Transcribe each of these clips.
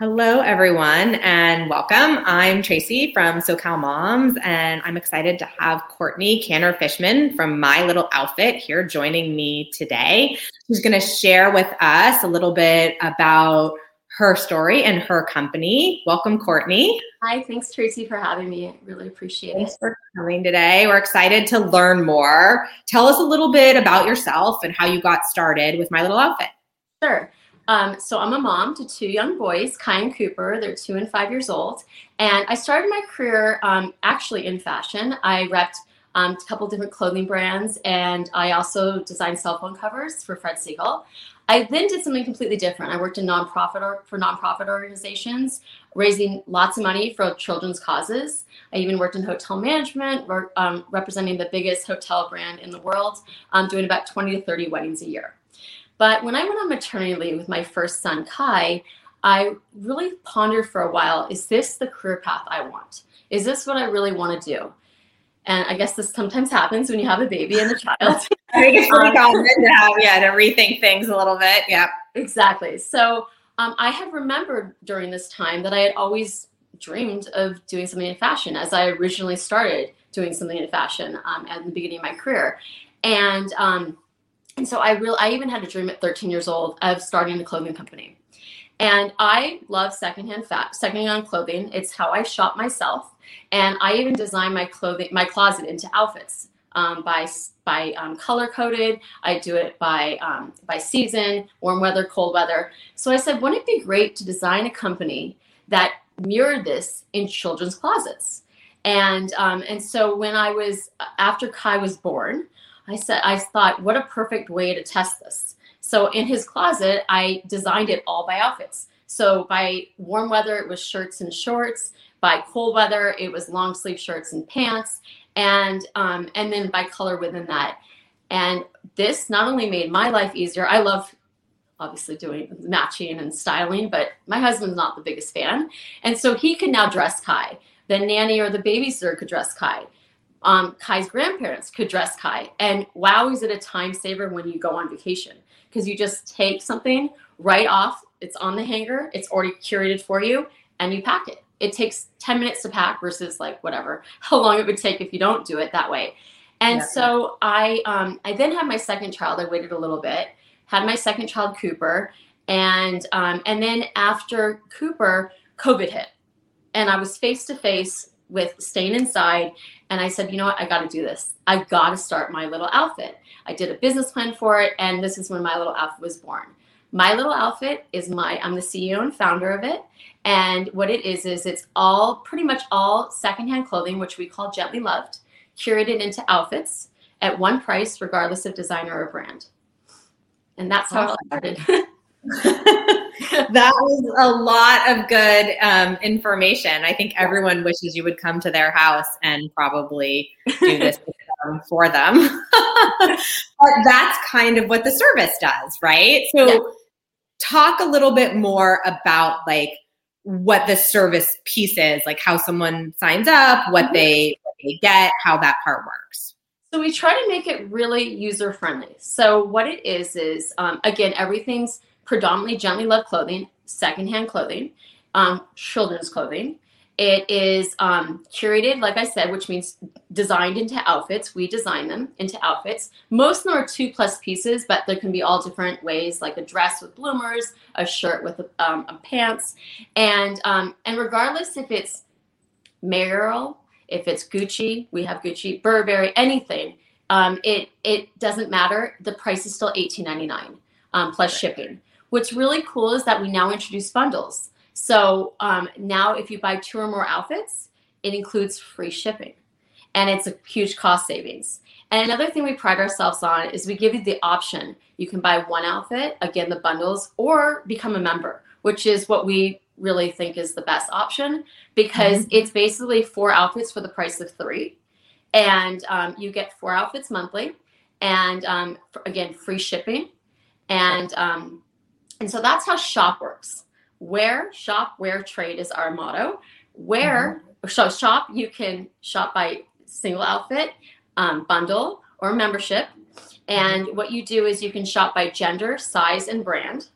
Hello, everyone, and welcome. I'm Tracy from SoCal Moms, and I'm excited to have Courtney Canner Fishman from My Little Outfit here joining me today. She's going to share with us a little bit about her story and her company. Welcome, Courtney. Hi, thanks, Tracy, for having me. I really appreciate thanks it. Thanks for coming today. We're excited to learn more. Tell us a little bit about yourself and how you got started with My Little Outfit. Sure. Um, so I'm a mom to two young boys, Kai and Cooper. They're two and five years old. And I started my career um, actually in fashion. I repped um, a couple different clothing brands, and I also designed cell phone covers for Fred Segal. I then did something completely different. I worked in nonprofit or, for nonprofit organizations, raising lots of money for children's causes. I even worked in hotel management, um, representing the biggest hotel brand in the world, um, doing about 20 to 30 weddings a year. But when I went on maternity leave with my first son, Kai, I really pondered for a while is this the career path I want? Is this what I really want to do? And I guess this sometimes happens when you have a baby and a child. I think it's pretty common to have, yeah, to rethink things a little bit. Yeah. Exactly. So um, I had remembered during this time that I had always dreamed of doing something in fashion as I originally started doing something in fashion um, at the beginning of my career. And um, and so I really, I even had a dream at 13 years old of starting a clothing company. And I love secondhand fat, secondhand clothing. It's how I shop myself. And I even design my clothing, my closet into outfits um, by by um, color coded. I do it by um, by season, warm weather, cold weather. So I said, wouldn't it be great to design a company that mirrored this in children's closets? And um, and so when I was after Kai was born, I said, I thought, what a perfect way to test this. So in his closet, I designed it all by outfits. So by warm weather, it was shirts and shorts. By cold weather, it was long sleeve shirts and pants, and um, and then by color within that. And this not only made my life easier. I love obviously doing matching and styling, but my husband's not the biggest fan, and so he can now dress Kai. The nanny or the babysitter could dress Kai um, Kai's grandparents could dress Kai. And wow, is it a time saver when you go on vacation because you just take something right off, it's on the hanger, it's already curated for you, and you pack it. It takes 10 minutes to pack versus like whatever, how long it would take if you don't do it that way. And yeah. so I, um, I then had my second child. I waited a little bit, had my second child, Cooper, and um, and then after Cooper, COVID hit, and I was face to face with staying inside and I said, you know what, I got to do this. I got to start my little outfit. I did a business plan for it, and this is when my little outfit was born. My little outfit is my, I'm the CEO and founder of it. And what it is, is it's all pretty much all secondhand clothing, which we call gently loved, curated into outfits at one price, regardless of designer or brand. And that's how awesome. it started. that was a lot of good um, information. I think everyone wishes you would come to their house and probably do this for them. but that's kind of what the service does, right? So, yeah. talk a little bit more about like what the service piece is, like how someone signs up, what mm-hmm. they, what they get, how that part works. So we try to make it really user friendly. So what it is is um, again everything's predominantly gently loved clothing, secondhand clothing, um, children's clothing. It is um, curated, like I said, which means designed into outfits. We design them into outfits. Most of them are two plus pieces, but there can be all different ways, like a dress with bloomers, a shirt with um, a pants, and um, and regardless if it's Merrell, if it's Gucci, we have Gucci, Burberry, anything. Um, it it doesn't matter. The price is still eighteen ninety nine um, plus shipping. What's really cool is that we now introduce bundles. So um, now, if you buy two or more outfits, it includes free shipping, and it's a huge cost savings. And another thing we pride ourselves on is we give you the option. You can buy one outfit, again, the bundles, or become a member, which is what we really think is the best option because mm-hmm. it's basically four outfits for the price of three. And um, you get four outfits monthly, and um, again, free shipping. And um, and so that's how shop works. Where shop, where trade is our motto. Where mm-hmm. so shop, you can shop by single outfit, um, bundle, or membership. And mm-hmm. what you do is you can shop by gender, size, and brand.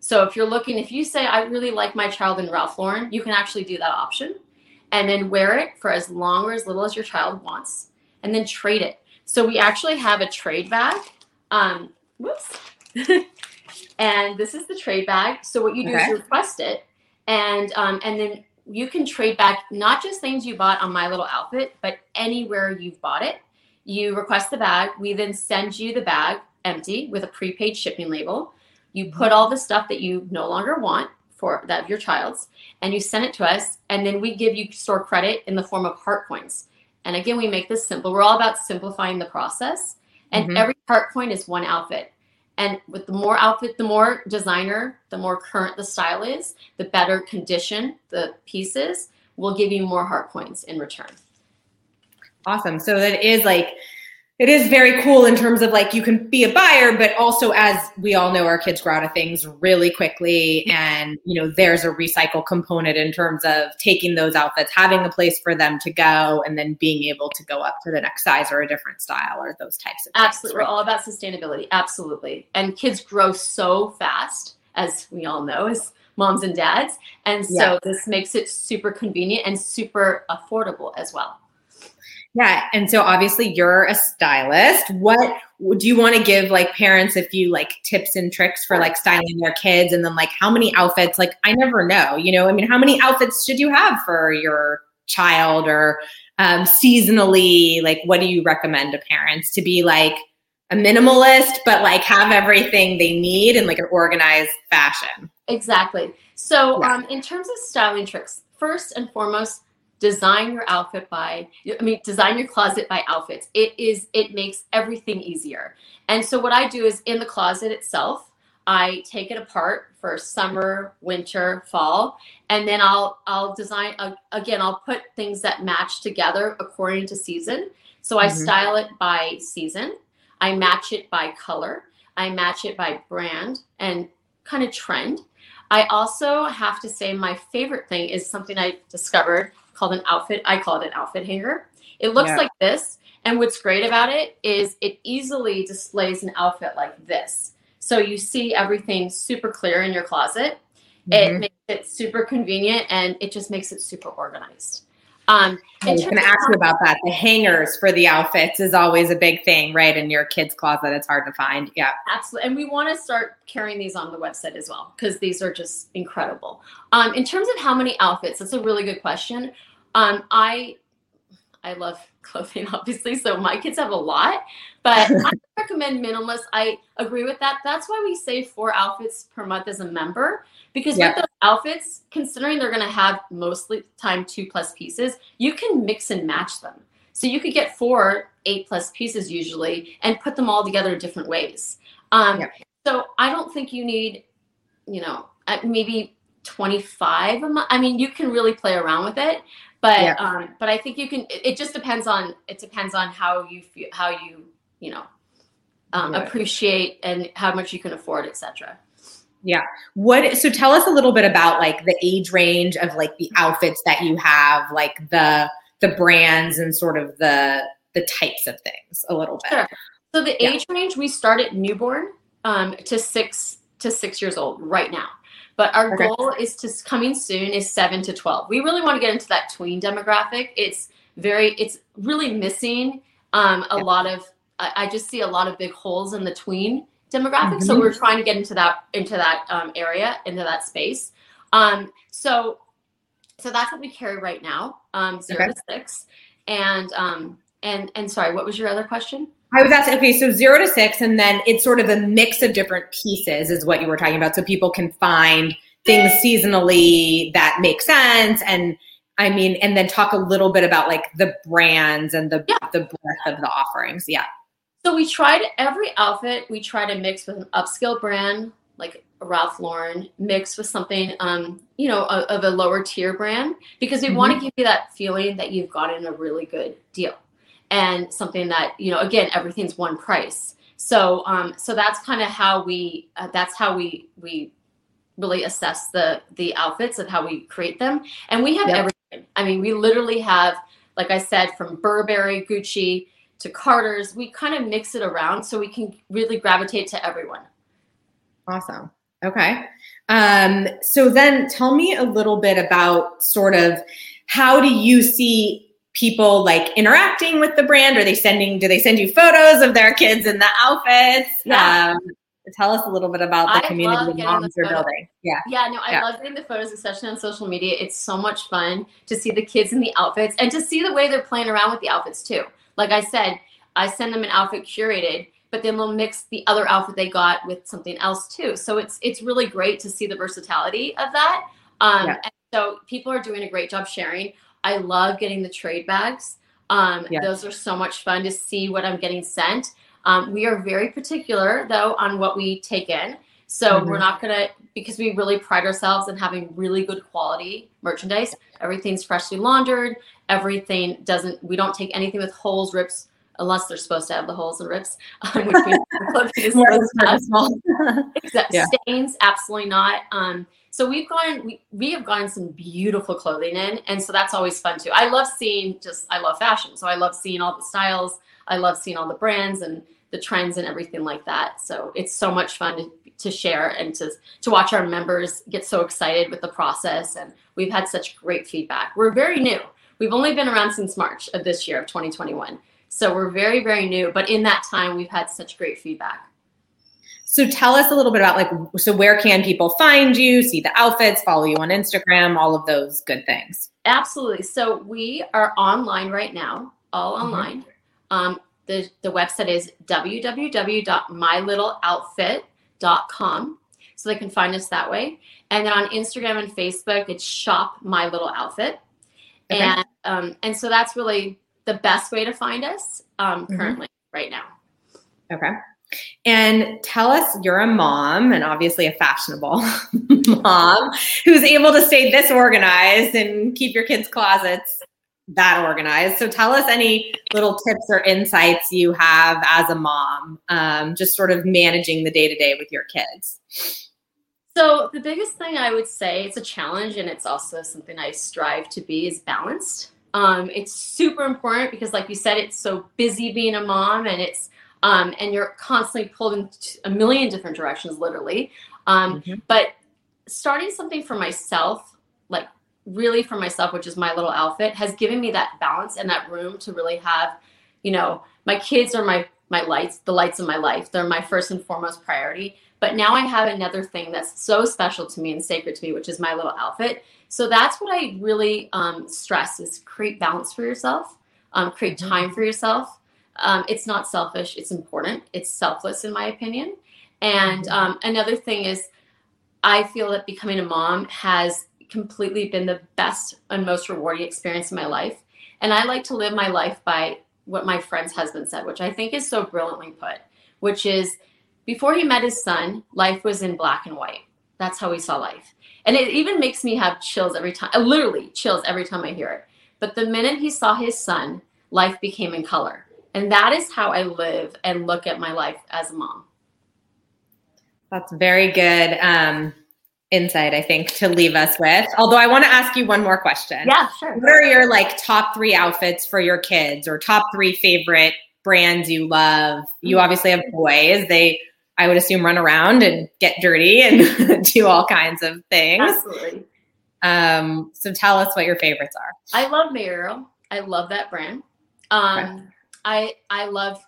So if you're looking, if you say, I really like my child in Ralph Lauren, you can actually do that option and then wear it for as long or as little as your child wants and then trade it. So we actually have a trade bag. Um, whoops. and this is the trade bag. So what you do okay. is you request it and um, and then you can trade back not just things you bought on my little outfit, but anywhere you've bought it. You request the bag. We then send you the bag empty with a prepaid shipping label. You put all the stuff that you no longer want for that of your child's, and you send it to us, and then we give you store credit in the form of heart points. And again, we make this simple. We're all about simplifying the process, and mm-hmm. every heart point is one outfit. And with the more outfit, the more designer, the more current the style is, the better condition the pieces will give you more heart points in return. Awesome. So that is like it is very cool in terms of like you can be a buyer, but also as we all know, our kids grow out of things really quickly. And, you know, there's a recycle component in terms of taking those outfits, having a place for them to go, and then being able to go up to the next size or a different style or those types of Absolutely. Things, right? We're all about sustainability. Absolutely. And kids grow so fast, as we all know, as moms and dads. And so yeah. this makes it super convenient and super affordable as well. Yeah. And so obviously you're a stylist. What do you want to give like parents if you like tips and tricks for like styling their kids? And then like how many outfits? Like I never know, you know, I mean, how many outfits should you have for your child or um, seasonally? Like what do you recommend to parents to be like a minimalist, but like have everything they need in like an organized fashion? Exactly. So yeah. um, in terms of styling tricks, first and foremost, design your outfit by i mean design your closet by outfits. It is it makes everything easier. And so what i do is in the closet itself i take it apart for summer winter fall and then i'll i'll design uh, again i'll put things that match together according to season. So i mm-hmm. style it by season. I match it by color. I match it by brand and kind of trend. I also have to say my favorite thing is something I discovered called an outfit. I call it an outfit hanger. It looks yeah. like this. And what's great about it is it easily displays an outfit like this. So you see everything super clear in your closet. Mm-hmm. It makes it super convenient and it just makes it super organized. Um, I was going to ask you about that. The hangers for the outfits is always a big thing, right? In your kids' closet, it's hard to find. Yeah, absolutely. And we want to start carrying these on the website as well because these are just incredible. Um, in terms of how many outfits, that's a really good question. Um, I I love clothing, obviously, so my kids have a lot, but I recommend minimalist. I agree with that. That's why we say four outfits per month as a member because yep. with those outfits, considering they're going to have mostly time two plus pieces, you can mix and match them. So you could get four eight plus pieces usually and put them all together different ways. Um, yep. So I don't think you need, you know, maybe 25 a month. I mean, you can really play around with it, but yeah. um, but I think you can. It, it, just depends on it depends on how you feel, how you you know um, appreciate and how much you can afford, etc. Yeah. What so tell us a little bit about like the age range of like the outfits that you have, like the the brands and sort of the the types of things a little bit. Sure. So the age yeah. range we start at newborn um, to six to six years old right now. But our okay. goal is to coming soon is seven to 12. We really want to get into that tween demographic. It's very, it's really missing um, a yeah. lot of, I, I, just see a lot of big holes in the tween demographic. Mm-hmm. So we're trying to get into that, into that um, area, into that space. Um, so, so that's what we carry right now, um, zero okay. to six. And, um, and, and sorry, what was your other question? I was asking, okay, so zero to six, and then it's sort of a mix of different pieces, is what you were talking about. So people can find things seasonally that make sense. And I mean, and then talk a little bit about like the brands and the, yeah. the breadth of the offerings. Yeah. So we tried every outfit, we try to mix with an upscale brand like Ralph Lauren mixed with something, um, you know, of, of a lower tier brand because we mm-hmm. want to give you that feeling that you've gotten a really good deal and something that you know again everything's one price. So um so that's kind of how we uh, that's how we we really assess the the outfits and how we create them. And we have yep. everything. I mean we literally have like i said from burberry gucci to carter's we kind of mix it around so we can really gravitate to everyone. Awesome. Okay. Um, so then tell me a little bit about sort of how do you see people like interacting with the brand? Are they sending, do they send you photos of their kids in the outfits? Yeah. Um, tell us a little bit about the I community moms photos. building. Yeah. Yeah, no, I Yeah. love getting the photos, especially on social media. It's so much fun to see the kids in the outfits and to see the way they're playing around with the outfits too. Like I said, I send them an outfit curated, but then they'll mix the other outfit they got with something else too. So it's it's really great to see the versatility of that. Um, Yeah. and so people are doing a great job sharing. I love getting the trade bags. Um, Yes. Those are so much fun to see what I'm getting sent. Um, we are very particular though on what we take in. So Mhm. we're not gonna because we really pride ourselves in having really good quality merchandise. Everything's freshly laundered. Everything doesn't. We don't take anything with holes, rips, unless they're supposed to have the holes and rips. Um, which means the clothing is More supposed to have small. Except Yeah. stains, absolutely not. Um, so we've gone, we, we have gotten some beautiful clothing in, and so that's always fun too. I love seeing just, I love fashion, so I love seeing all the styles. I love seeing all the brands and the trends and everything like that. So it's so much fun to, to share and to to watch our members get so excited with the process. And we've had such great feedback. We're very new. We've only been around since March of this year of 2021. So we're very, very new. But in that time, we've had such great feedback. So tell us a little bit about like so where can people find you, see the outfits, follow you on Instagram, all of those good things. Absolutely. So we are online right now, all Mhm. online. Um, the, the website is www.mylittleoutfit.com. So they can find us that way. And then on Instagram and Facebook, it's shop my little outfit. Okay. And um, and so that's really the best way to find us um, Mhm. currently right now. Okay. And tell us you're a mom and obviously a fashionable mom who's able to stay this organized and keep your kids' closets that organized. So tell us any little tips or insights you have as a mom, um, just sort of managing the day to day with your kids. So the biggest thing I would say, it's a challenge and it's also something I strive to be is balanced. Um, it's super important because like you said, it's so busy being a mom and it's um, and you're constantly pulled in a million different directions, literally. Um, Mhm. But starting something for myself, like really for myself, which is my little outfit, has given me that balance and that room to really have, you know, my kids are my my lights, the lights of my life. They're my first and foremost priority. But now I have another thing that's so special to me and sacred to me, which is my little outfit. So that's what I really um, stress is create balance for yourself, um, create Mhm. time for yourself. Um, it's not selfish; it's important. It's selfless, in my opinion. And Mhm. um, another thing is, I feel that becoming a mom has completely been the best and most rewarding experience in my life. And I like to live my life by what my friend's husband said, which I think is so brilliantly put, which is before he met his son, life was in black and white. That's how he saw life. And it even makes me have chills every time, literally chills every time I hear it. But the minute he saw his son, life became in color. And that is how I live and look at my life as a mom. That's very good um, insight, I think, to leave us with. Although I want to ask you one more question. Yeah, sure. What are your like top three outfits for your kids or top three favorite brands you love? You Mhm. obviously have boys. They, I would assume, run around and get dirty and do all kinds of things. Absolutely. Um, so tell us what your favorites are. I love Mayoral. I love that brand. Um, I I love.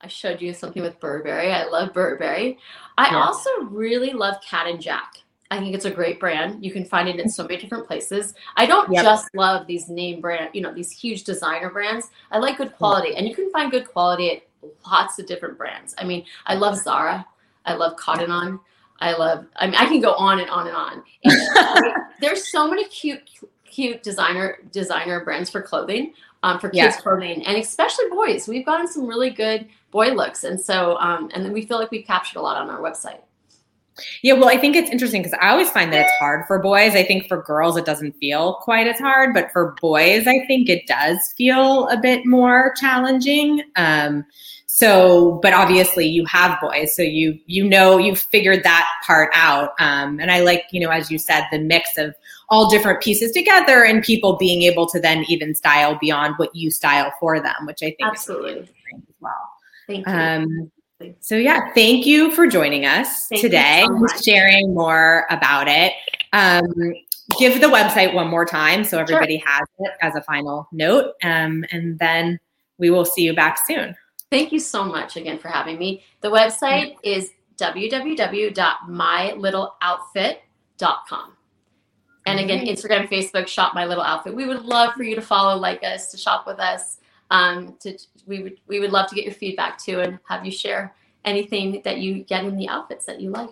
I showed you something with Burberry. I love Burberry. I Yeah. also really love Cat and Jack. I think it's a great brand. You can find it in so many different places. I don't Yep. just love these name brand, you know, these huge designer brands. I like good quality, and you can find good quality at lots of different brands. I mean, I love Zara. I love Cotton On. I love. I mean, I can go on and on and on. And uh, there's so many cute, cute designer designer brands for clothing, um, for kids Yeah. clothing, and especially boys. We've gotten some really good boy looks, and so um, and then we feel like we've captured a lot on our website. Yeah, well, I think it's interesting because I always find that it's hard for boys. I think for girls, it doesn't feel quite as hard, but for boys, I think it does feel a bit more challenging. Um, so, but obviously, you have boys, so you you know you've figured that part out. Um, and I like, you know, as you said, the mix of all different pieces together and people being able to then even style beyond what you style for them, which I think Absolutely. is really as well. Thank you. Um, So yeah, thank you for joining us Thank today, so sharing more about it. Um, give the website one more time so everybody has it as a final note, um, and then we will see you back soon. Thank you so much again for having me. The website is www.mylittleoutfit.com. And again, Instagram, Facebook, shop my little outfit. We would love for you to follow, like us, to shop with us. Um, to we would we would love to get your feedback too, and have you share anything that you get in the outfits that you like.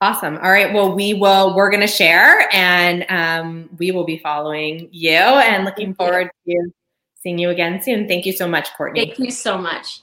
Awesome. All right. Well, we will. We're going to share, and um, we will be following you, and looking forward to seeing you again soon. Thank you so much, Courtney. Thank you so much.